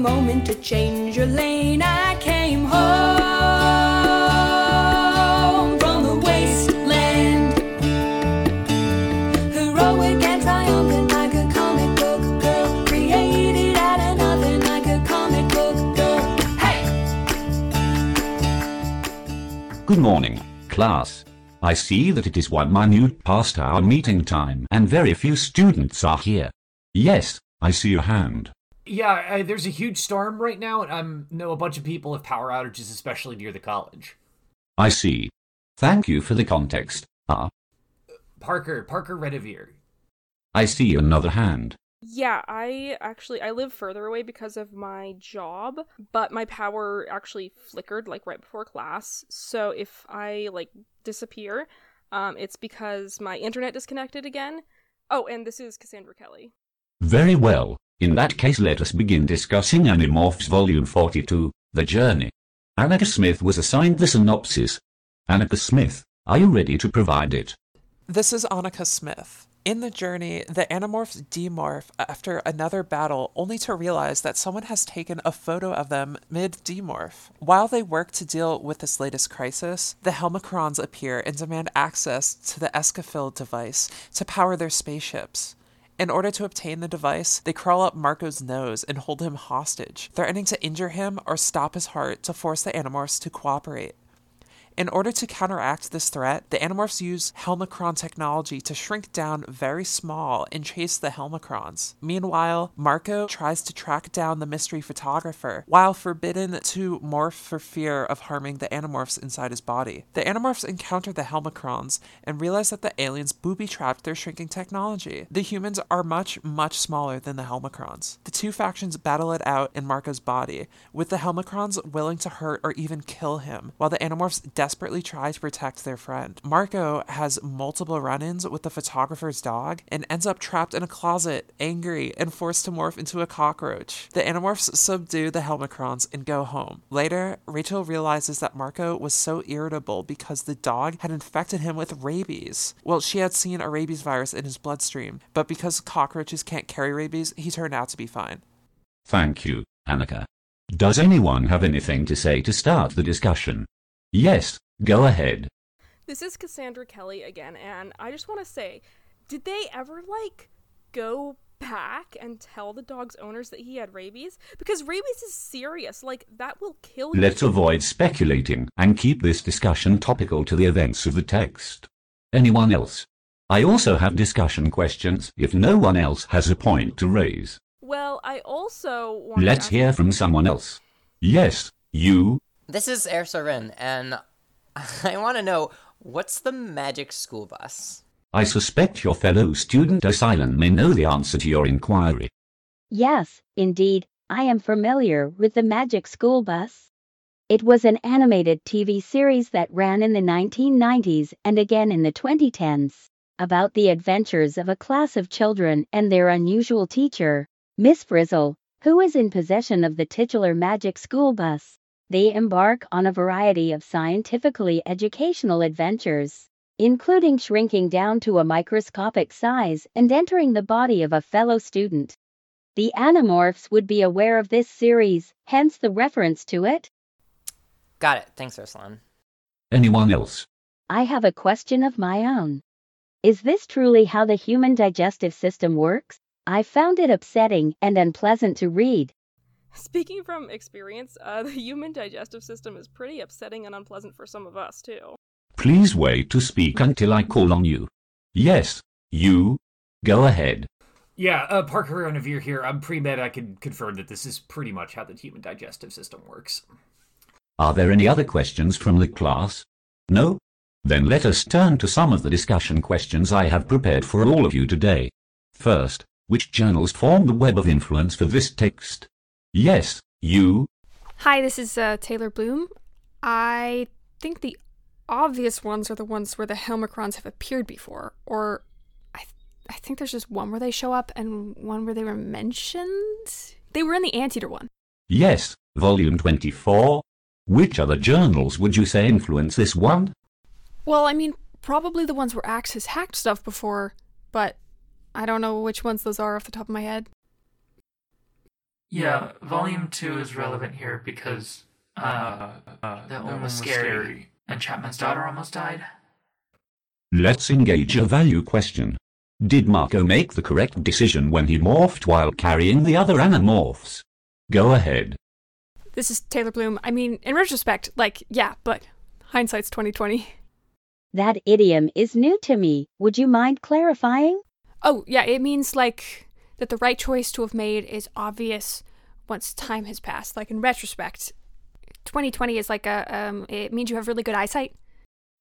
moment to change your lane. I came home from the wasteland. Heroic and triumphant like a comic book girl. Created out of nothing like a comic book girl. Hey! Good morning, class. I see that it is one minute past our meeting time and very few students are here. Yes, I see your hand. Yeah, uh, there's a huge storm right now, and I know a bunch of people have power outages, especially near the college. I see. Thank you for the context. Ah, Parker, Parker Redivere. I see another hand. Yeah, I actually I live further away because of my job, but my power actually flickered like right before class. So if I like disappear, um it's because my internet disconnected again. Oh, and this is Cassandra Kelly. Very well. In that case, let us begin discussing Animorphs Volume 42, The Journey. Annika Smith was assigned the synopsis. Annika Smith, are you ready to provide it? This is Annika Smith. In the journey, the Animorphs demorph after another battle only to realize that someone has taken a photo of them mid demorph. While they work to deal with this latest crisis, the Helmacrons appear and demand access to the Escafil device to power their spaceships. In order to obtain the device, they crawl up Marco's nose and hold him hostage, threatening to injure him or stop his heart to force the Animorphs to cooperate. In order to counteract this threat, the Animorphs use Helmacron technology to shrink down very small and chase the Helmacrons. Meanwhile, Marco tries to track down the mystery photographer, while forbidden to morph for fear of harming the Animorphs inside his body. The Animorphs encounter the Helmacrons and realize that the aliens booby trapped their shrinking technology. The humans are much, much smaller than the Helmacrons. The two factions battle it out in Marco's body, with the Helmacrons willing to hurt or even kill him, while the Animorphs desperately try to protect their friend. Marco has multiple run ins with the photographer's dog and ends up trapped in a closet, angry, and forced to morph into a cockroach. The Animorphs subdue the Helmacrons and go home. Later, Rachel realizes that Marco was so irritable because the dog had infected him with rabies. Well, she had seen a rabies virus in his bloodstream, but because cockroaches can't carry rabies, he turned out to be fine. Thank you, Annika. Does anyone have anything to say to start the discussion? Yes, go ahead. This is Cassandra Kelly again, and I just want to say, did they ever like go back and tell the dog's owners that he had rabies? Because rabies is serious. Like that will kill you. Let's avoid speculating and keep this discussion topical to the events of the text. Anyone else? I also have discussion questions if no one else has a point to raise. Well, I also want Let's to hear from someone else. Yes, you. This is Air Sorin, and I want to know what's the magic school bus? I suspect your fellow student Asylum may know the answer to your inquiry. Yes, indeed, I am familiar with the Magic School Bus. It was an animated TV series that ran in the 1990s and again in the 2010s, about the adventures of a class of children and their unusual teacher, Miss Frizzle, who is in possession of the titular Magic School Bus. They embark on a variety of scientifically educational adventures, including shrinking down to a microscopic size and entering the body of a fellow student. The Animorphs would be aware of this series, hence the reference to it. Got it. Thanks, Urslan. Anyone else? I have a question of my own. Is this truly how the human digestive system works? I found it upsetting and unpleasant to read. Speaking from experience, uh, the human digestive system is pretty upsetting and unpleasant for some of us, too. Please wait to speak until I call on you. Yes, you. Go ahead. Yeah, uh, Parker Renavere here. I'm pre-med. I can confirm that this is pretty much how the human digestive system works. Are there any other questions from the class? No? Then let us turn to some of the discussion questions I have prepared for all of you today. First, which journals form the web of influence for this text? Yes, you. Hi, this is uh, Taylor Bloom. I think the obvious ones are the ones where the Helmacrons have appeared before, or I, th- I think there's just one where they show up and one where they were mentioned. They were in the Anteater one. Yes, volume 24. Which other journals would you say influence this one? Well, I mean, probably the ones where Ax has hacked stuff before, but I don't know which ones those are off the top of my head. Yeah, volume two is relevant here because uh, that one was scary, and Chapman's daughter almost died. Let's engage a value question. Did Marco make the correct decision when he morphed while carrying the other animorphs? Go ahead. This is Taylor Bloom. I mean, in retrospect, like, yeah, but hindsight's 2020. That idiom is new to me. Would you mind clarifying? Oh, yeah, it means like that the right choice to have made is obvious once time has passed. Like in retrospect, 2020 is like a um it means you have really good eyesight.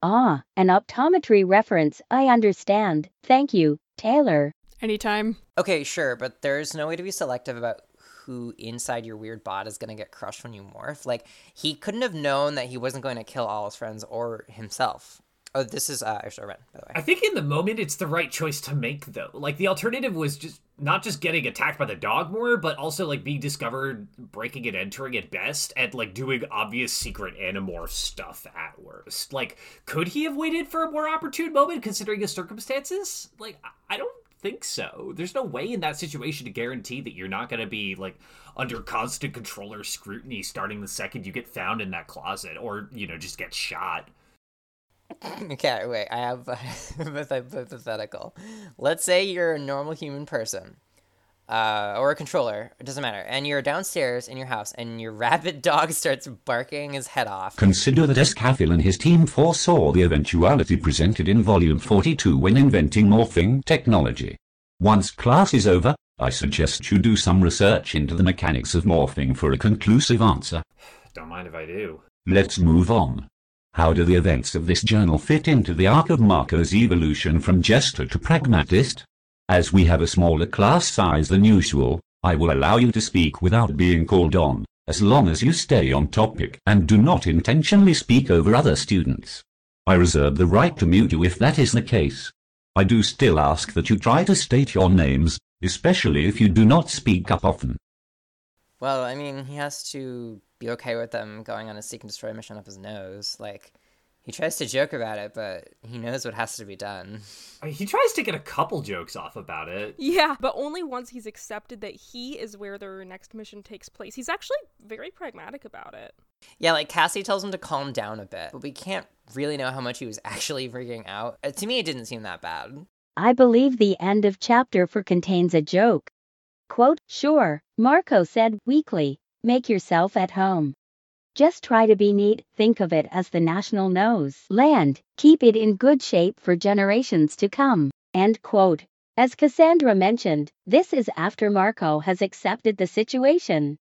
Ah, an optometry reference. I understand. Thank you, Taylor. Anytime. Okay, sure, but there's no way to be selective about who inside your weird bot is going to get crushed when you morph. Like, he couldn't have known that he wasn't going to kill all his friends or himself. Oh, this is uh, Ursula Wren, by the way. I think in the moment it's the right choice to make though. Like the alternative was just not just getting attacked by the dog more, but also like being discovered, breaking and entering at best, and like doing obvious secret animorph stuff at worst. Like, could he have waited for a more opportune moment considering his circumstances? Like, I don't think so. There's no way in that situation to guarantee that you're not going to be like under constant controller scrutiny starting the second you get found in that closet or, you know, just get shot. okay, wait. I have a hypothetical. Let's say you're a normal human person, uh, or a controller. It doesn't matter. And you're downstairs in your house, and your rabid dog starts barking his head off. Consider that Escafil and his team foresaw the eventuality presented in Volume 42 when inventing morphing technology. Once class is over, I suggest you do some research into the mechanics of morphing for a conclusive answer. Don't mind if I do. Let's move on. How do the events of this journal fit into the arc of Marco's evolution from jester to pragmatist? As we have a smaller class size than usual, I will allow you to speak without being called on, as long as you stay on topic and do not intentionally speak over other students. I reserve the right to mute you if that is the case. I do still ask that you try to state your names, especially if you do not speak up often. Well, I mean, he has to be okay with them going on a seek and destroy mission up his nose. Like, he tries to joke about it, but he knows what has to be done. He tries to get a couple jokes off about it. Yeah, but only once he's accepted that he is where their next mission takes place. He's actually very pragmatic about it. Yeah, like Cassie tells him to calm down a bit, but we can't really know how much he was actually freaking out. Uh, to me, it didn't seem that bad. I believe the end of chapter 4 contains a joke. Quote, sure, Marco said weakly, make yourself at home. Just try to be neat, think of it as the national nose land, keep it in good shape for generations to come. End quote. As Cassandra mentioned, this is after Marco has accepted the situation.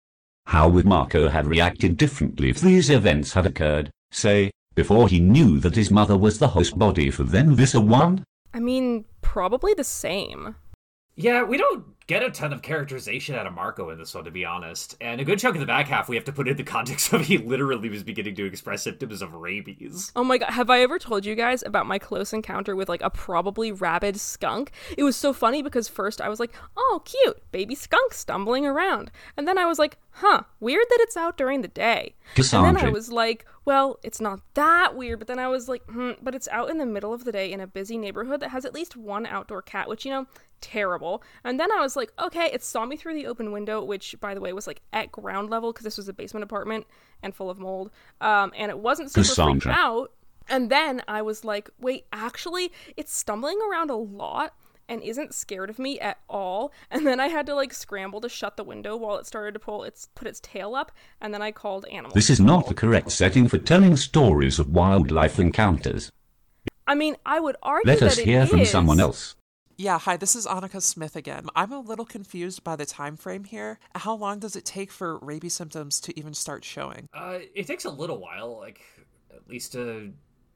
How would Marco have reacted differently if these events had occurred, say, before he knew that his mother was the host body for Then Visser 1? I mean, probably the same. Yeah, we don't get a ton of characterization out of Marco in this one, to be honest. And a good chunk of the back half we have to put in the context of he literally was beginning to express symptoms of rabies. Oh my god, have I ever told you guys about my close encounter with like a probably rabid skunk? It was so funny because first I was like, oh, cute, baby skunk stumbling around. And then I was like, huh, weird that it's out during the day. And then I was like, well, it's not that weird. But then I was like, hmm, but it's out in the middle of the day in a busy neighborhood that has at least one outdoor cat, which, you know, terrible. And then I was like, okay, it saw me through the open window, which, by the way, was like at ground level because this was a basement apartment and full of mold. Um, and it wasn't super freaked out. And then I was like, wait, actually, it's stumbling around a lot and isn't scared of me at all. And then I had to like scramble to shut the window while it started to pull its put its tail up, and then I called animals. This is not the correct setting for telling stories of wildlife encounters. I mean, I would argue Let that us it hear from someone else. Yeah, hi, this is Annika Smith again. I'm a little confused by the time frame here. How long does it take for rabies symptoms to even start showing? Uh, it takes a little while, like at least a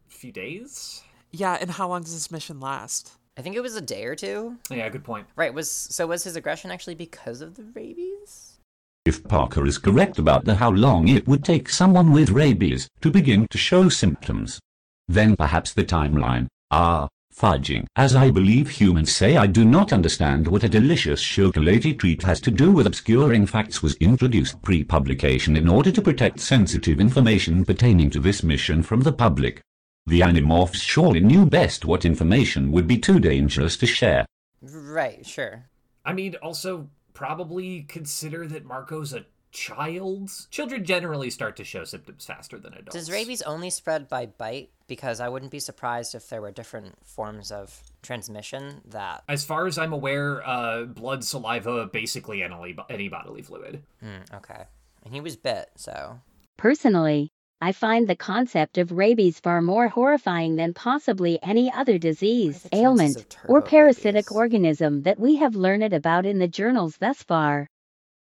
few days. Yeah, and how long does this mission last? I think it was a day or two. Yeah, good point. Right, was so was his aggression actually because of the rabies? If Parker is correct about the how long it would take someone with rabies to begin to show symptoms, then perhaps the timeline, ah, fudging. As I believe humans say I do not understand what a delicious chocolatey treat has to do with obscuring facts was introduced pre-publication in order to protect sensitive information pertaining to this mission from the public. The Animorphs surely knew best what information would be too dangerous to share. Right, sure. I mean, also probably consider that Marco's a child. Children generally start to show symptoms faster than adults. Does rabies only spread by bite? Because I wouldn't be surprised if there were different forms of transmission that. As far as I'm aware, uh, blood, saliva, basically any, any bodily fluid. Hmm, okay. And he was bit, so. Personally, I find the concept of rabies far more horrifying than possibly any other disease, ailment, or parasitic babies? organism that we have learned about in the journals thus far.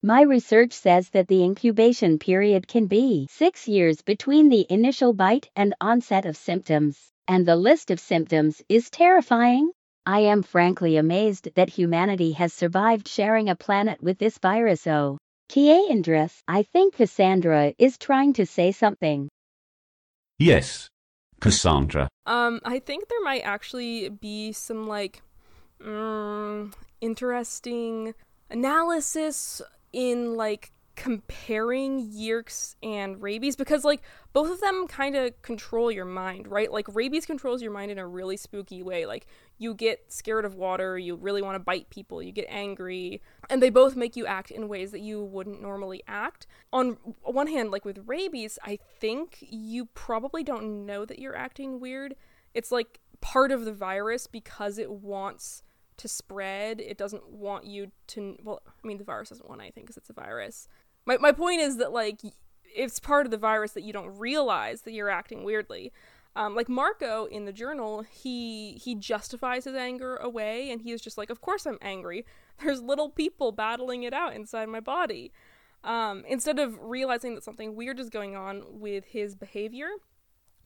My research says that the incubation period can be six years between the initial bite and onset of symptoms, and the list of symptoms is terrifying. I am frankly amazed that humanity has survived sharing a planet with this virus. Oh, Kie Indris, I think Cassandra is trying to say something. Yes. Cassandra. Um, I think there might actually be some like mm, interesting analysis in like comparing Yeerks and rabies because like both of them kind of control your mind, right? Like rabies controls your mind in a really spooky way. Like you get scared of water, you really want to bite people, you get angry, and they both make you act in ways that you wouldn't normally act. On one hand, like with rabies, I think you probably don't know that you're acting weird. It's like part of the virus because it wants to spread. It doesn't want you to. Well, I mean, the virus doesn't want anything because it's a virus. My my point is that like it's part of the virus that you don't realize that you're acting weirdly. Um, like Marco in the journal, he he justifies his anger away, and he is just like, "Of course I'm angry. There's little people battling it out inside my body." Um, instead of realizing that something weird is going on with his behavior,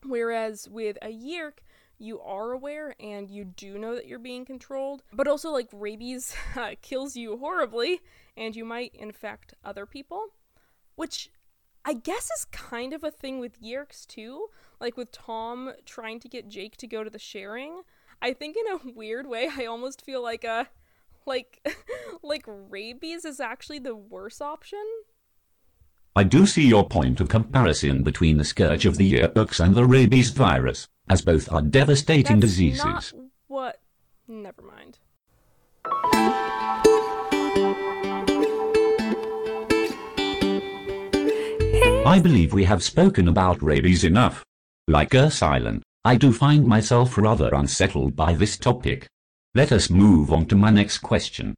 whereas with a Yeerk, you are aware and you do know that you're being controlled. But also, like, rabies uh, kills you horribly, and you might infect other people, which I guess is kind of a thing with Yeerks too. Like with Tom trying to get Jake to go to the sharing. I think in a weird way, I almost feel like a. Like, like rabies is actually the worse option. I do see your point of comparison between the scourge of the Yeerks and the rabies virus, as both are devastating That's diseases. what. Never mind. I believe we have spoken about rabies enough. Like Earth Island, I do find myself rather unsettled by this topic. Let us move on to my next question.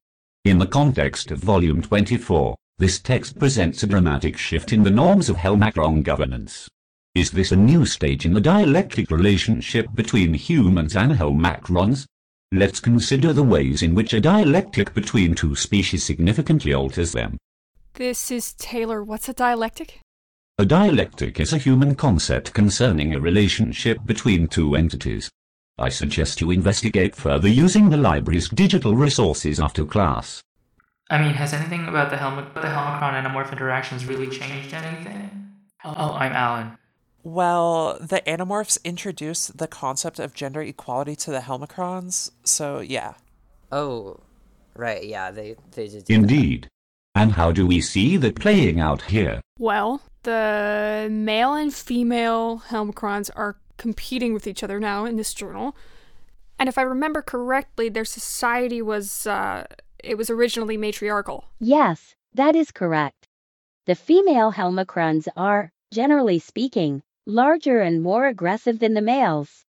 In the context of Volume 24, this text presents a dramatic shift in the norms of Helmacron governance. Is this a new stage in the dialectic relationship between humans and Helmacrons? Let's consider the ways in which a dialectic between two species significantly alters them. This is Taylor. What's a dialectic? A dialectic is a human concept concerning a relationship between two entities. I suggest you investigate further using the library's digital resources after class. I mean, has anything about the Helm- the Helmacron Animorph interactions really changed anything? Oh, I'm Alan. Well, the Animorphs introduced the concept of gender equality to the Helmacrons, so yeah. Oh, right. Yeah, they they did. do that. Indeed. And how do we see that playing out here? Well, the male and female Helmacrons are competing with each other now in this journal. And if I remember correctly, their society was, uh, it was originally matriarchal. Yes, that is correct. The female Helmacrons are, generally speaking, larger and more aggressive than the males.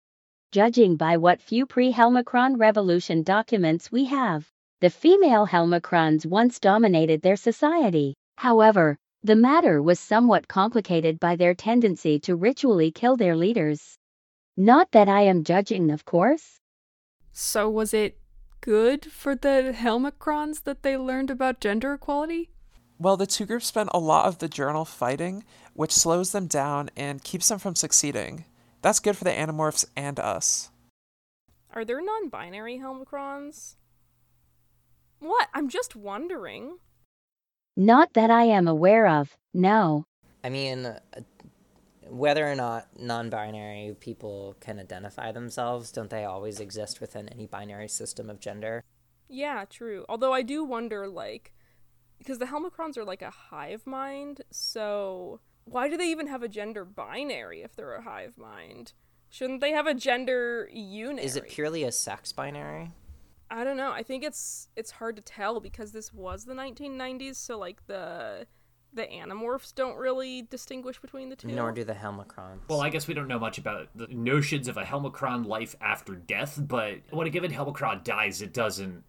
Judging by what few pre-Helmacron revolution documents we have, the female Helmacrons once dominated their society. However, the matter was somewhat complicated by their tendency to ritually kill their leaders. Not that I am judging, of course. So was it good for the Helmacrons that they learned about gender equality? Well, the two groups spent a lot of the journal fighting, which slows them down and keeps them from succeeding. That's good for the Animorphs and us. Are there non binary Helmacrons? What? I'm just wondering. Not that I am aware of, no. I mean, uh, whether or not non-binary people can identify themselves, don't they always exist within any binary system of gender? Yeah, true. Although I do wonder, like, because the Helmacrons are like a hive mind, so why do they even have a gender binary if they're a hive mind? Shouldn't they have a gender unary? Is it purely a sex binary? I don't know. I think it's it's hard to tell because this was the 1990s, so like the the animorphs don't really distinguish between the two. Nor do the Helmacrons. Well, I guess we don't know much about the notions of a Helmacron life after death, but when a given Helmacron dies, it doesn't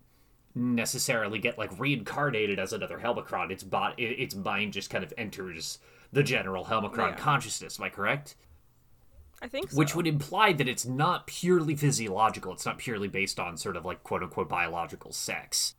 necessarily get like reincarnated as another Helmacron. Its bot, its mind just kind of enters the general Helmacron Yeah. consciousness. Am I correct? I think so. Which would imply that it's not purely physiological. It's not purely based on sort of like quote unquote biological sex.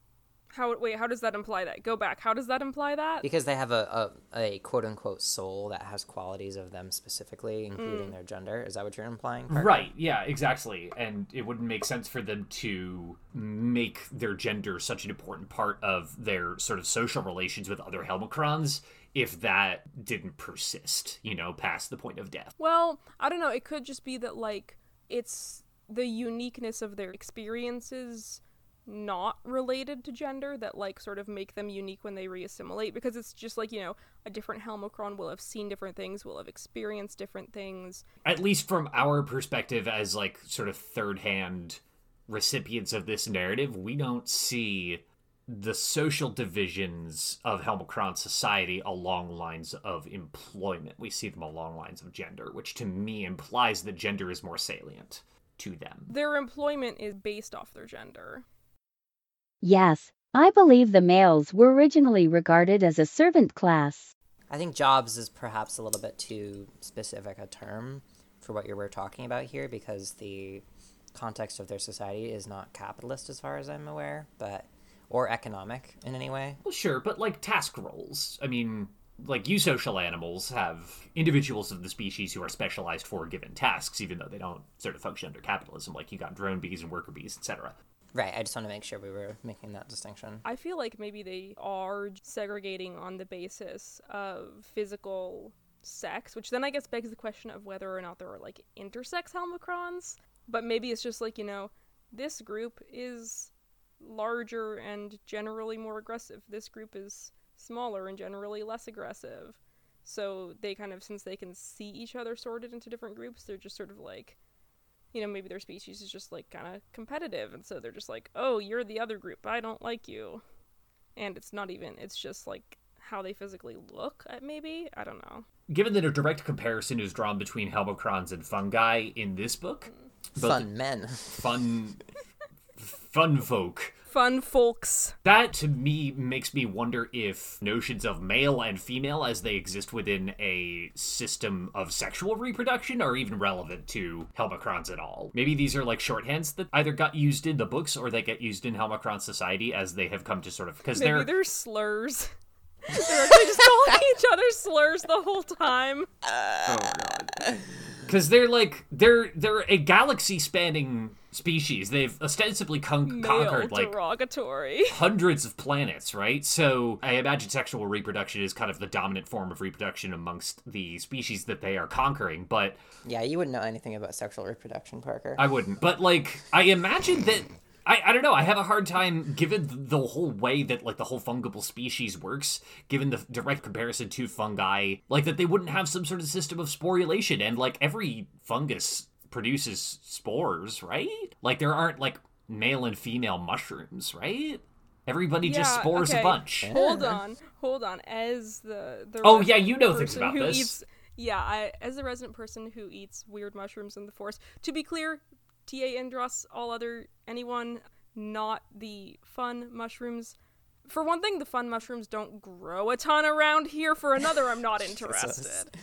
how wait, how does that imply that? Go back. How does that imply that? because they have a, a, a quote unquote soul that has qualities of them specifically, including hmm. their gender. Is that what you're implying? Parker? Right, yeah, exactly. And it wouldn't make sense for them to make their gender such an important part of their sort of social relations with other Helmacrons if that didn't persist, you know, past the point of death. Well, I don't know. It could just be that like it's the uniqueness of their experiences not related to gender that like sort of make them unique when they reassimilate because it's just like, you know, a different Helmacron will have seen different things, will have experienced different things. At least from our perspective as like sort of third hand recipients of this narrative, we don't see the social divisions of Helmacron society along lines of employment. We see them along lines of gender, which to me implies that gender is more salient to them. Their employment is based off their gender. Yes, I believe the males were originally regarded as a servant class. I think jobs is perhaps a little bit too specific a term for what you were talking about here because the context of their society is not capitalist as far as I'm aware, but or economic in any way. Well, sure, but like task roles. I mean, like you social animals have individuals of the species who are specialized for given tasks, even though they don't sort of function under capitalism. Like you got drone bees and worker bees, etc. Right, I just want to make sure we were making that distinction. I feel like maybe they are segregating on the basis of physical sex, which then I guess begs the question of whether or not there are like intersex Helmacrons. But maybe it's just like, you know, this group is larger and generally more aggressive. This group is smaller and generally less aggressive. So they kind of, since they can see each other sorted into different groups, they're just sort of like, you know, maybe their species is just like kind of competitive. And so they're just like, oh, you're the other group. I don't like you. And it's not even, it's just like how they physically look, uh, maybe? I don't know. Given that a direct comparison is drawn between Helmacrons and fungi in this book, both Fun men. fun, fun folk. Fun folks. That to me makes me wonder if notions of male and female as they exist within a system of sexual reproduction are even relevant to Helmacrons at all. Maybe these are like shorthands that either got used in the books or they get used in Helmacron society as they have come to sort of because Maybe they're they're slurs. they're just calling each other slurs the whole time. Oh god. Because they're like they're they're a galaxy spanning species. They've ostensibly con- conquered like derogatory. hundreds of planets, right? So I imagine sexual reproduction is kind of the dominant form of reproduction amongst the species that they are conquering, but Yeah, you wouldn't know anything about sexual reproduction, Parker. I wouldn't. But like I imagine that I, I don't know, I have a hard time given the whole way that like the whole fungible species works, given the direct comparison to fungi, like that they wouldn't have some sort of system of sporulation and like every fungus produces spores, right? Like there aren't like male and female mushrooms, right? Everybody just spores okay. a bunch. Hold on, hold on. As the the Oh, yeah, you know things about this. Eats, yeah, I, as a resident person who eats weird mushrooms in the forest. To be clear, T.A. Indros, all other anyone, not the fun mushrooms. For one thing, the fun mushrooms don't grow a ton around here. For another, I'm not interested.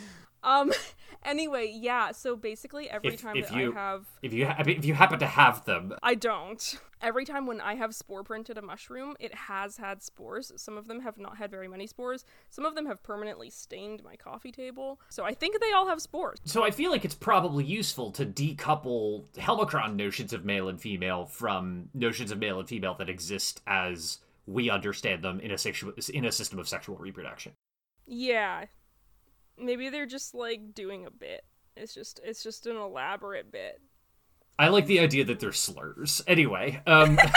Um. Anyway, yeah. So basically, every If, time if that you I have if you ha- if you happen to have them, I don't. Every time when I have spore printed a mushroom, it has had spores. Some of them have not had very many spores. Some of them have permanently stained my coffee table. So I think they all have spores. So I feel like it's probably useful to decouple Helmacron notions of male and female from notions of male and female that exist as we understand them in a sexual in a system of sexual reproduction. Yeah. Maybe they're just like doing a bit. It's just it's just an elaborate bit. I like the idea that they're slurs. Anyway, um,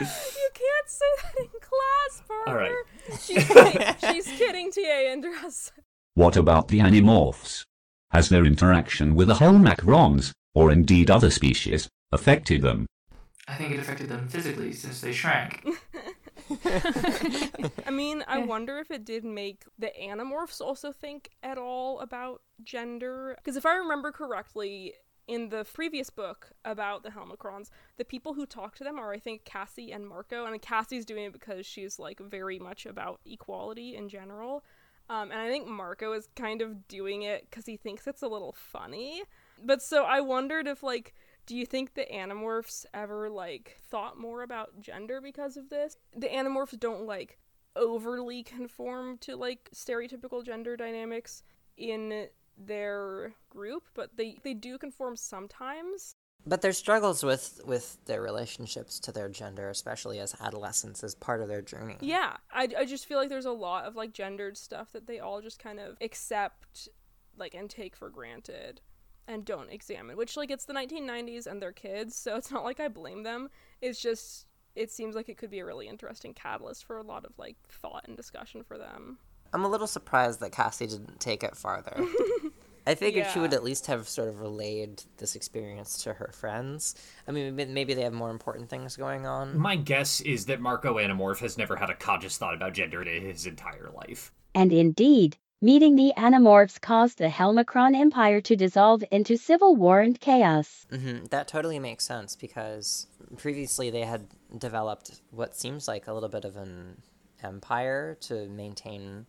You can't say that in class, Parker. All right. She's kidding. She's kidding, T.A. Andros. What about the Animorphs? Has their interaction with the Helmacrons, or indeed other species, affected them? I think it affected them physically since they shrank. I mean, I wonder if it did make the Animorphs also think at all about gender. Because if I remember correctly, in the previous book about the Helmacrons, the people who talk to them are, I think, Cassie and Marco. And Cassie's doing it because she's, like, very much about equality in general. Um, and I think Marco is kind of doing it because he thinks it's a little funny. But so I wondered if, like, do you think the Animorphs ever, like, thought more about gender because of this? The Animorphs don't, like, overly conform to, like, stereotypical gender dynamics in their group, but they, they do conform sometimes. But their struggles with with their relationships to their gender, especially as adolescents, is part of their journey. Yeah, I, I just feel like there's a lot of like gendered stuff that they all just kind of accept, like, and take for granted and don't examine. Which, like, it's the 1990s and they're kids, so it's not like I blame them. It's just, it seems like it could be a really interesting catalyst for a lot of like thought and discussion for them. I'm a little surprised that Cassie didn't take it farther. I figured she would at least have sort of relayed this experience to her friends. I mean, maybe- maybe they have more important things going on. My guess is that Marco Animorph has never had a conscious thought about gender in his entire life. And indeed, meeting the Animorphs caused the Helmacron Empire to dissolve into civil war and chaos. hmm That totally makes sense because previously they had developed what seems like a little bit of an empire to maintain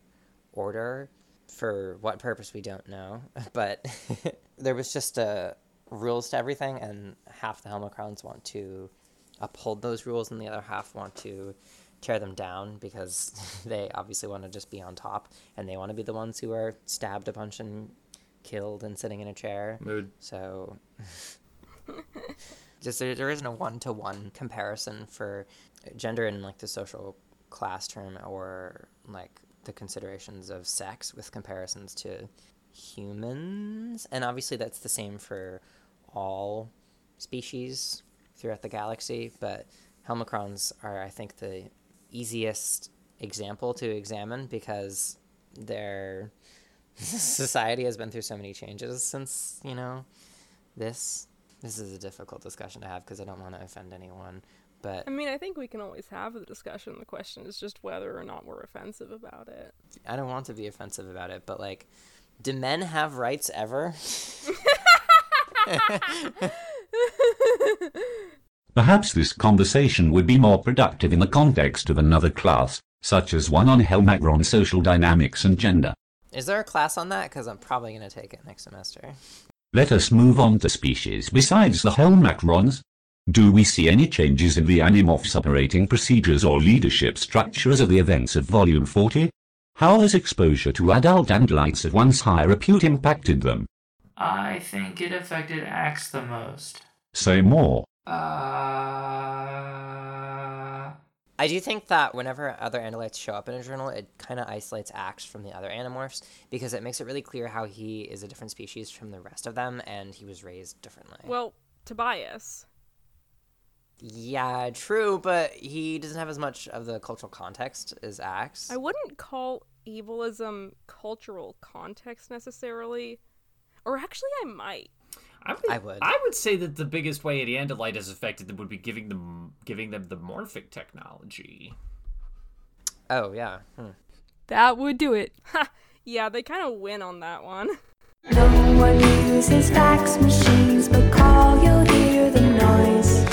order. For what purpose we don't know, but there was just uh, rules to everything, and half the Helmacrons want to uphold those rules, and the other half want to tear them down because they obviously want to just be on top, and they want to be the ones who are stabbed a bunch and killed and sitting in a chair. Mood. So just there, there isn't a one to one comparison for gender in like the social class term or like the considerations of sex with comparisons to humans. And obviously that's the same for all species throughout the galaxy, but Helmacrons are I think the easiest example to examine because their society has been through so many changes since, you know, this this is a difficult discussion to have because I don't want to offend anyone. But I mean, I think we can always have the discussion. The question is just whether or not we're offensive about it. I don't want to be offensive about it. But like, do men have rights ever? Perhaps this conversation would be more productive in the context of another class, such as one on Helmacron social dynamics and gender. Is there a class on that? Because I'm probably gonna take it next semester. Let us move on to species besides the Helmacrons. Do we see any changes in the Animorphs operating procedures or leadership structure as of the events of Volume 40? How has exposure to adult andalites of once high repute impacted them? I think it affected Ax the most. Say more. Uh, I do think that whenever other Andalites show up in a journal, it kind of isolates Ax from the other Animorphs because it makes it really clear how he is a different species from the rest of them and he was raised differently. Well, Tobias. yeah, true, but he doesn't have as much of the cultural context as Ax. I wouldn't call evilism cultural context necessarily. Or actually, I might. I would, I would. I would say that the biggest way the Andalite has affected them would be giving them giving them the morphic technology. Oh, yeah. Hmm. That would do it. Ha! Yeah, they kind of win on that one. No one uses fax machines, but call, you'll hear the noise.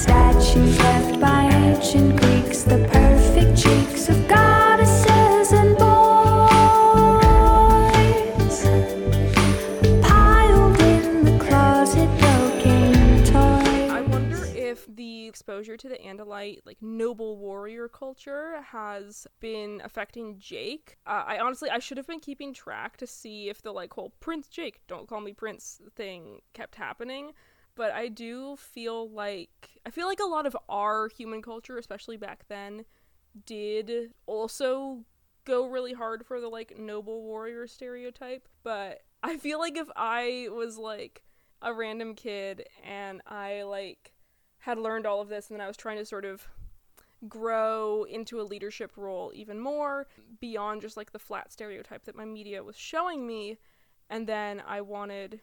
Statues left by ancient Greeks, the exposure to the Andalite, like noble warrior culture, has been affecting Jake. Uh, I honestly, I should have been keeping track to see if the like whole Prince Jake, don't call me Prince thing kept happening. But I do feel like I feel like a lot of our human culture, especially back then, did also go really hard for the like noble warrior stereotype. But I feel like if I was like a random kid and I like had learned all of this and then I was trying to sort of grow into a leadership role even more beyond just like the flat stereotype that my media was showing me and then I wanted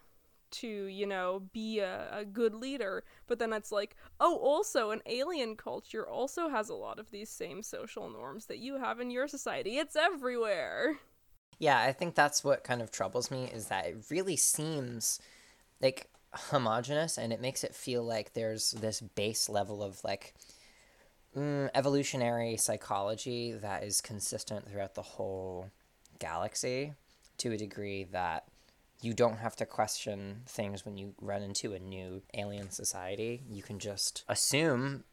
to, you know, be a, a good leader. But then it's like, oh, also, an alien culture also has a lot of these same social norms that you have in your society. It's everywhere. Yeah, I think that's what kind of troubles me is that it really seems like homogenous and it makes it feel like there's this base level of like mm, evolutionary psychology that is consistent throughout the whole galaxy to a degree that you don't have to question things when you run into a new alien society. You can just assume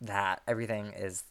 that everything is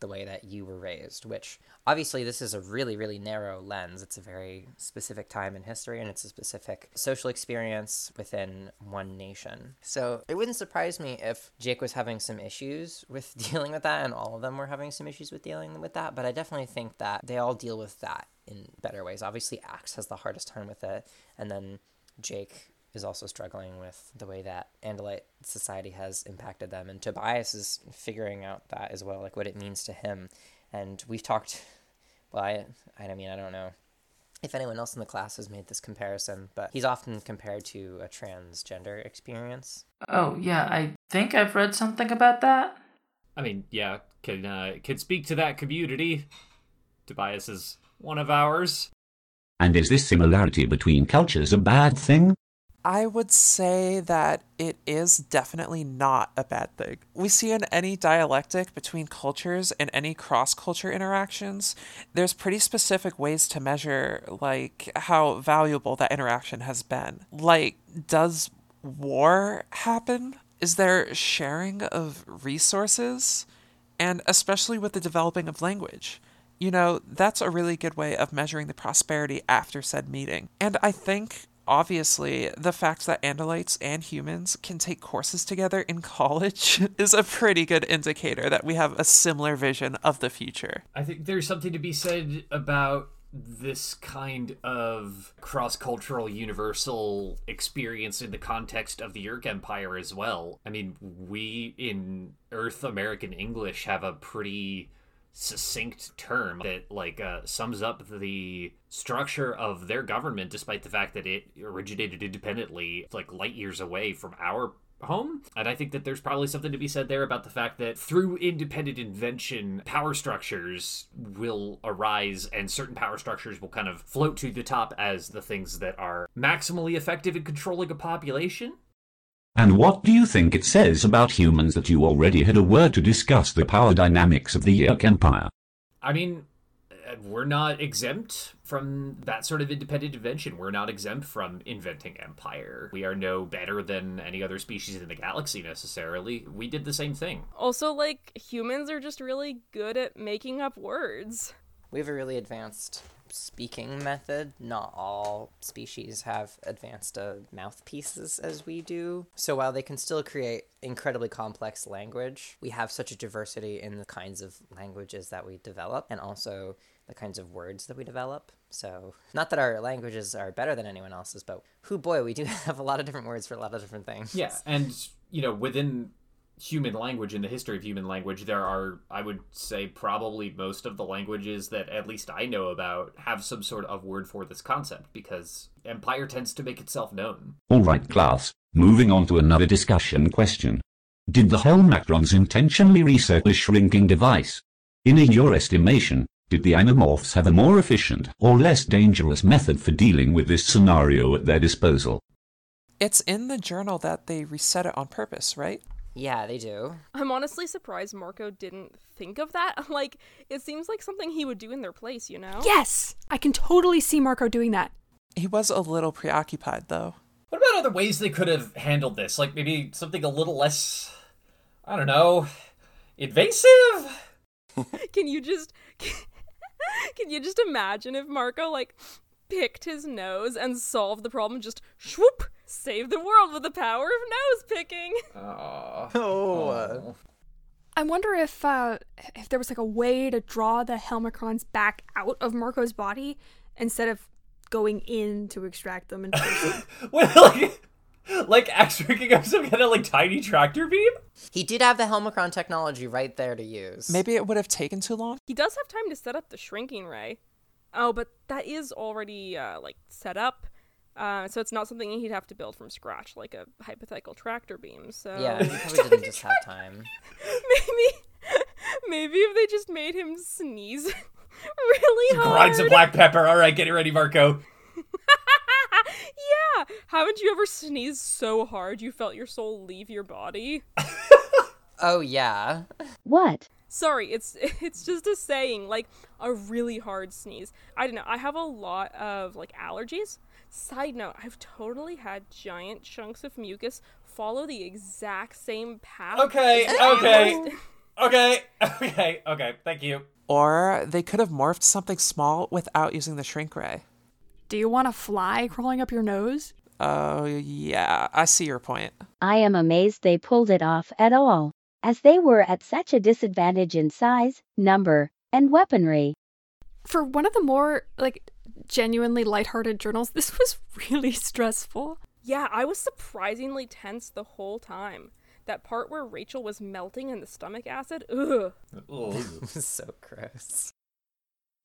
the way that you were raised, which obviously this is a really, really narrow lens. It's a very specific time in history and it's a specific social experience within one nation. So it wouldn't surprise me if Jake was having some issues with dealing with that and all of them were having some issues with dealing with that. But I definitely think that they all deal with that in better ways. Obviously, Ax has the hardest time with it, and then Jake is also struggling with the way that Andalite society has impacted them, and Tobias is figuring out that as well, like what it means to him. And we've talked. Well, I, I mean, I don't know if anyone else in the class has made this comparison, but he's often compared to a transgender experience. Oh yeah, I think I've read something about that. I mean, yeah, can uh, can speak to that community. Tobias is one of ours. And is this similarity between cultures a bad thing? I would say that it is definitely not a bad thing. We see in any dialectic between cultures and any cross culture interactions, there's pretty specific ways to measure like how valuable that interaction has been. Like, does war happen? Is there sharing of resources? And especially with the developing of language. You know, that's a really good way of measuring the prosperity after said meeting. And I think obviously the fact that andalites and humans can take courses together in college is a pretty good indicator that we have a similar vision of the future. I think there's something to be said about this kind of cross cultural universal experience in the context of the Yeerk Empire as well. I mean, we in Earth American English have a pretty succinct term that like uh, sums up the structure of their government despite the fact that it originated independently like light years away from our home. And i think that there's probably something to be said there about the fact that through independent invention power structures will arise and certain power structures will kind of float to the top as the things that are maximally effective in controlling a population And what do you think it says about humans that you already had a word to discuss the power dynamics of the Yeerk Empire? I mean, uh, we're not exempt from that sort of independent invention. We're not exempt from inventing empire. We are no better than any other species in the galaxy necessarily. We did the same thing. Also, like, humans are just really good at making up words. We have a really advanced speaking method. Not all species have advanced uh, mouthpieces as we do. So while they can still create incredibly complex language, we have such a diversity in the kinds of languages that we develop and also the kinds of words that we develop. So, not that our languages are better than anyone else's, but who boy, we do have a lot of different words for a lot of different things. Yeah, and you know, within human language in the history of human language there are i would say probably most of the languages that at least i know about have some sort of word for this concept because empire tends to make itself known Alright class, moving on to another discussion question. Did the Helmacrons intentionally reset the shrinking device? In your estimation, did the Animorphs have a more efficient or less dangerous method for dealing with this scenario at their disposal? It's in the journal that they reset it on purpose, right? Yeah, they do. I'm honestly surprised Marco didn't think of that. Like, it seems like something he would do in their place, you know? Yes! I can totally see Marco doing that. He was a little preoccupied, though. what about other ways they could have handled this like maybe something a little less i don't know invasive Can you just. Can you just imagine if Marco, like, picked his nose and solved the problem? Just swoop! Save the world with the power of nose picking! Oh. I wonder if uh, if there was like a way to draw the Helmacrons back out of Marco's body instead of going in to extract them in person. What, like like Ax rigging up some kind of like tiny tractor beam He did have the Helmacron technology right there to use. Maybe it would have taken too long. He does have time to set up the shrinking ray. Oh, but that is already, uh, like, set up. Uh, so it's not something he'd have to build from scratch, like a hypothetical tractor beam. So Yeah, he probably didn't just have time. maybe, maybe if they just made him sneeze really hard. Grind some black pepper. All right, get it ready, Marco. yeah, haven't you ever sneezed so hard you felt your soul leave your body? Oh yeah. What? Sorry, it's it's just a saying, like a really hard sneeze. I don't know. I have a lot of like allergies. Side note, I've totally had giant chunks of mucus follow the exact same path. Okay, okay. Okay, okay, okay. Thank you. Or they could have morphed something small without using the shrink ray. Do you want a fly crawling up your nose? Oh, yeah, I see your point. I am amazed they pulled it off at all, as they were at such a disadvantage in size, number, and weaponry. For one of the more like genuinely lighthearted journals, this was really stressful. Yeah, I was surprisingly tense the whole time. That part where Rachel was melting in the stomach acid, ugh. Oh. so gross.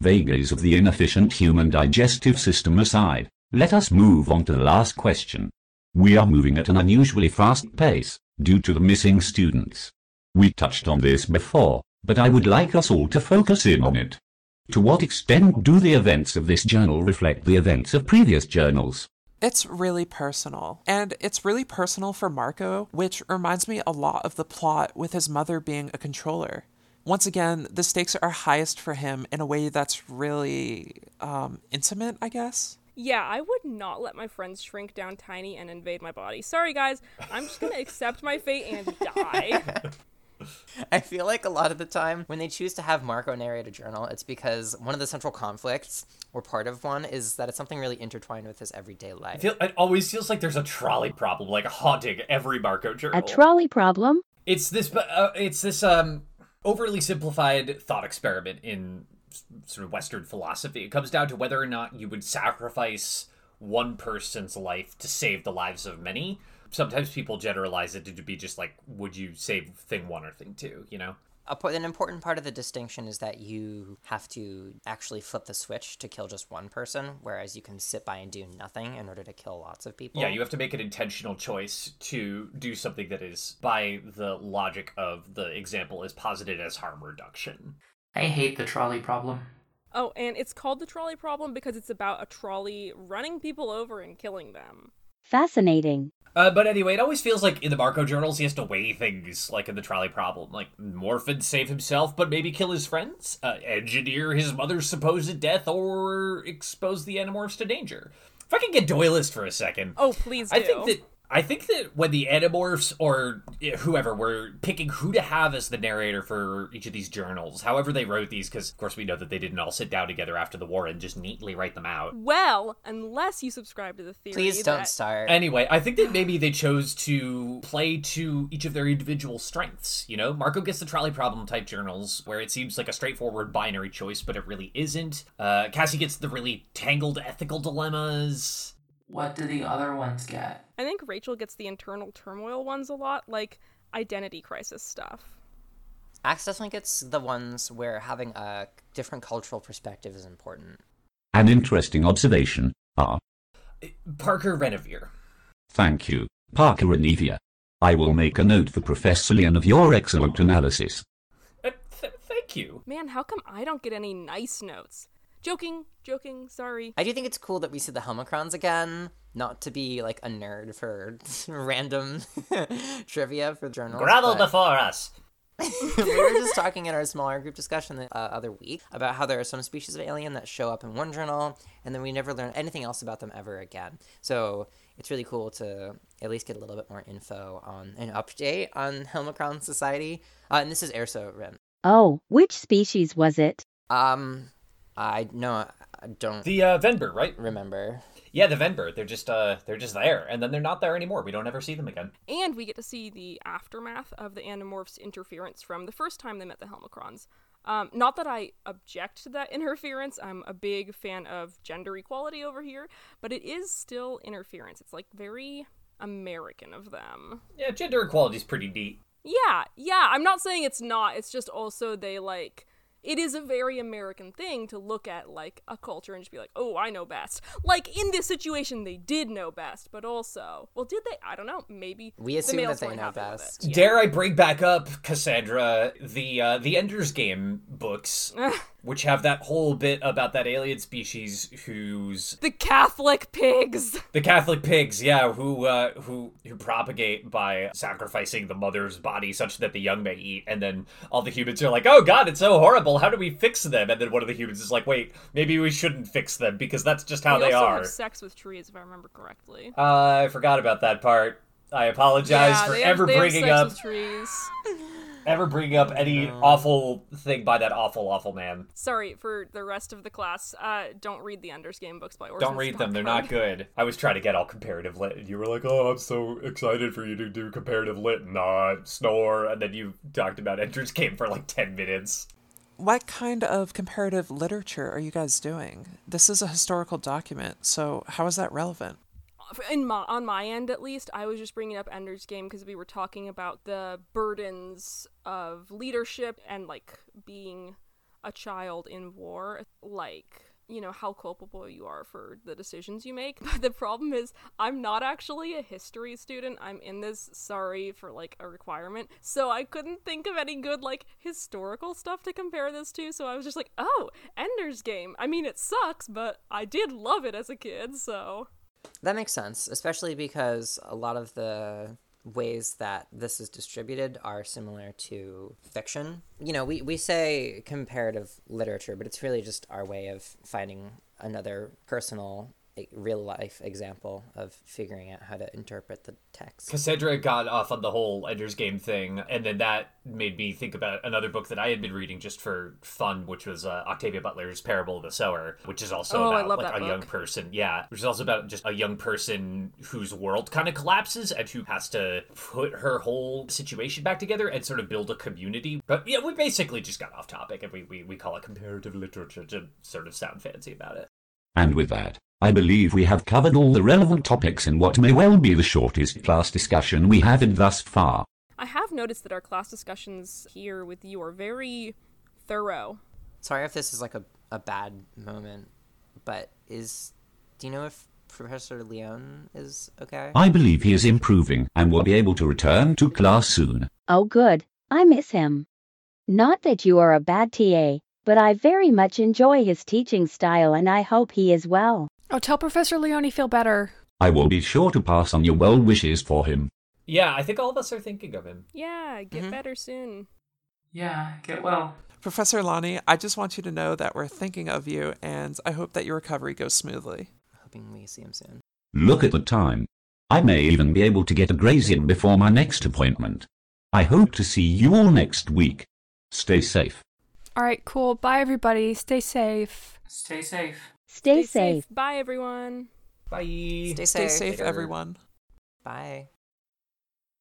Vagaries of the inefficient human digestive system aside, let us move on to the last question. We are moving at an unusually fast pace, due to the missing students. We touched on this before, but I would like us all to focus in on it. To what extent do the events of this journal reflect the events of previous journals? It's really personal. And it's really personal for Marco, which reminds me a lot of the plot with his mother being a controller. Once again, the stakes are highest for him in a way that's really um, intimate, I guess. Yeah, I would not let my friends shrink down tiny and invade my body. Sorry, guys. I'm just gonna accept my fate and die. I feel like a lot of the time when they choose to have Marco narrate a journal, it's because one of the central conflicts, or part of one, is that it's something really intertwined with his everyday I life. feel, it always feels like there's a trolley problem, like haunting every Marco journal. A trolley problem? It's this, uh, it's this um overly simplified thought experiment in sort of Western philosophy. It comes down to whether or not you would sacrifice one person's life to save the lives of many. Sometimes people generalize it to be just like, would you save thing one or thing two? You know. An important part of the distinction is that you have to actually flip the switch to kill just one person, whereas you can sit by and do nothing in order to kill lots of people. Yeah, you have to make an intentional choice to do something that is, by the logic of the example, is posited as harm reduction. I hate the trolley problem. oh, and it's called the trolley problem because it's about a trolley running people over and killing them. Fascinating. Uh, but anyway, it always feels like in the Marco journals he has to weigh things, like in the trolley problem, like Morphin save himself, but maybe kill his friends, uh, engineer his mother's supposed death, or expose the Animorphs to danger. If I can get Doylist for a second, Oh, please do. I think that I think that when the Animorphs or eh, whoever were picking who to have as the narrator for each of these journals, however they wrote these, because of course we know that they didn't all sit down together after the war and just neatly write them out. Well, unless you subscribe to the theory. Please don't that- start. Anyway, I think that maybe they chose to play to each of their individual strengths. You know, Marco gets the trolley problem type journals where it seems like a straightforward binary choice, but it really isn't. Uh, Cassie gets the really tangled ethical dilemmas. What do the other ones get? I think Rachel gets the internal turmoil ones a lot, like identity crisis stuff. Ax definitely gets the ones where having a different cultural perspective is important. An interesting observation. Ah, Parker Renevere. thank you, Parker Renevia. I will make a note for Professor Leon of your excellent analysis. Uh, th- thank you. Man, how come I don't get any nice notes? Joking, joking, sorry. I do think it's cool that we see the Helmacrons again. Not to be like a nerd for random trivia for journals. Gravel but- before us. we were just talking in our smaller group discussion the uh, other week about how there are some species of alien that show up in one journal and then we never learn anything else about them ever again. So it's really cool to at least get a little bit more info on an update on Helmacron Society. Uh, and this is Erso Ren. Oh, which species was it? Um, I no, I don't The uh, Venber, right? remember. Yeah, the Venber. They're just uh, they're just there, and then they're not there anymore. We don't ever see them again. And we get to see the aftermath of the Animorphs' interference from the first time they met the Helmacrons. Um, not that I object to that interference. I'm a big fan of gender equality over here, but it is still interference. It's like very American of them. Yeah, gender equality is pretty neat. Yeah, yeah. I'm not saying it's not. It's just also they like it is a very American thing to look at like a culture and just be like, "Oh, I know best." Like in this situation, they did know best, but also, well, did they? I don't know. Maybe We the assume males that they know best. Yeah. Dare I bring back up Cassandra, the uh, the Ender's Game books, which have that whole bit about that alien species who's the Catholic pigs. the Catholic pigs, yeah, who uh, who who propagate by sacrificing the mother's body such that the young may eat, and then all the humans are like, "Oh God, it's so horrible! How do we fix them?" And then one of the humans is like, "Wait, maybe we shouldn't fix them because that's just how they they also are." have sex with trees, if I remember correctly. Uh, I forgot about that part. I apologize yeah, for they have, ever they have bringing sex up with trees. ever bringing up any awful thing by that awful awful man. Sorry for the rest of the class. Uh, don't read the Ender's Game books by Orson Don't read them; they're not good. I was trying to get all comparative lit, and you were like, "Oh, I'm so excited for you to do comparative lit." Not snore, and then you talked about Ender's Game for like ten minutes. What kind of comparative literature are you guys doing? This is a historical document, so how is that relevant? in my on my end at least i was just bringing up ender's game because we were talking about the burdens of leadership and like being a child in war like you know how culpable you are for the decisions you make. But the problem is i'm not actually a history student. I'm in this sorry for like a requirement. So i couldn't think of any good like historical stuff to compare this to. So i was just like oh ender's game. I mean it sucks but i did love it as a kid so. That makes sense, especially because a lot of the ways that this is distributed are similar to fiction. You know, we, we say comparative literature, but it's really just our way of finding another personal, real life example of figuring out how to interpret the text. Cassandra got off on the whole Ender's Game thing, and then that made me think about another book that I had been reading just for fun, which was uh, Octavia Butler's Parable of the Sower, which is also Oh, about like that a young person. Yeah, which is also about just a young person whose world kind of collapses and who has to put her whole situation back together and sort of build a community. But yeah, we basically just got off topic, and we we, we call it comparative literature to sort of sound fancy about it. And with that, I believe we have covered all the relevant topics in what may well be the shortest class discussion we have had thus far. I have noticed that our class discussions here with you are very thorough. Sorry if this is like a, a bad moment, but is. Do you know if Professor Leon is okay? I believe he is improving and will be able to return to class soon. Oh, good. I miss him. Not that you are a bad TA, but I very much enjoy his teaching style and I hope he is well. Oh, tell Professor Leone feel better. I will be sure to pass on your well wishes for him. Yeah, I think all of us are thinking of him. Yeah, get mm-hmm. better soon. Yeah, get well. Professor Lonnie, I just want you to know that we're thinking of you, and I hope that your recovery goes smoothly. Hoping we see him soon. Look at the time. I may even be able to get a graze in before my next appointment. I hope to see you all next week. Stay safe. All right, cool. Bye, everybody. Stay safe. Stay safe. Stay, safe. Bye, everyone. Bye. Stay Stay safe, safe, everyone. Bye.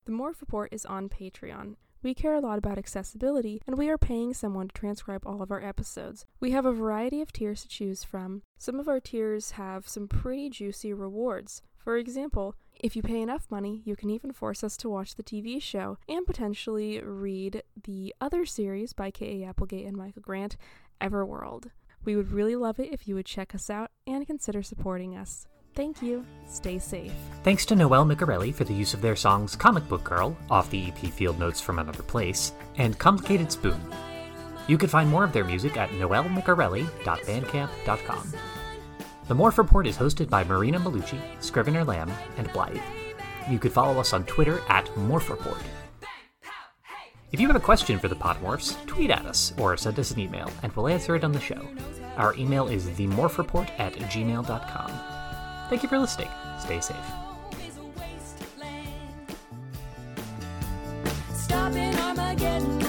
The Morph Report is on Patreon. We care a lot about accessibility, and we are paying someone to transcribe all of our episodes. We have a variety of tiers to choose from. Some of our tiers have some pretty juicy rewards. For example, if you pay enough money, you can even force us to watch the TV show and potentially read the other series by K.A. Applegate and Michael Grant, Everworld. We would really love it if you would check us out and consider supporting us. Thank you. Stay safe. Thanks to Noelle Micarelli for the use of their songs Comic Book Girl off the EP Field Notes from Another Place and Complicated Spoon. You can find more of their music at noellemicarelli.bandcamp.com. The Morph Report is hosted by Marina Maulucci, Scrivener Lamb, and Blythe. You could follow us on Twitter at Morph Report. If you have a question for the Podimorphs, tweet at us or send us an email and we'll answer it on the show. Our email is themorphreport at gmail.com. Thank you for listening. Stay safe. Armageddon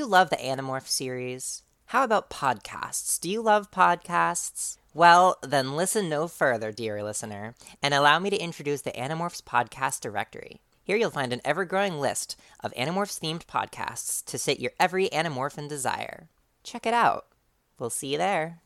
you love the Animorph series? How about podcasts? Do you love podcasts? Well, then listen no further, dear listener, and allow me to introduce the Animorphs podcast directory. Here you'll find an ever growing list of Animorphs themed podcasts to sate your every Animorphin desire. Check it out. We'll see you there.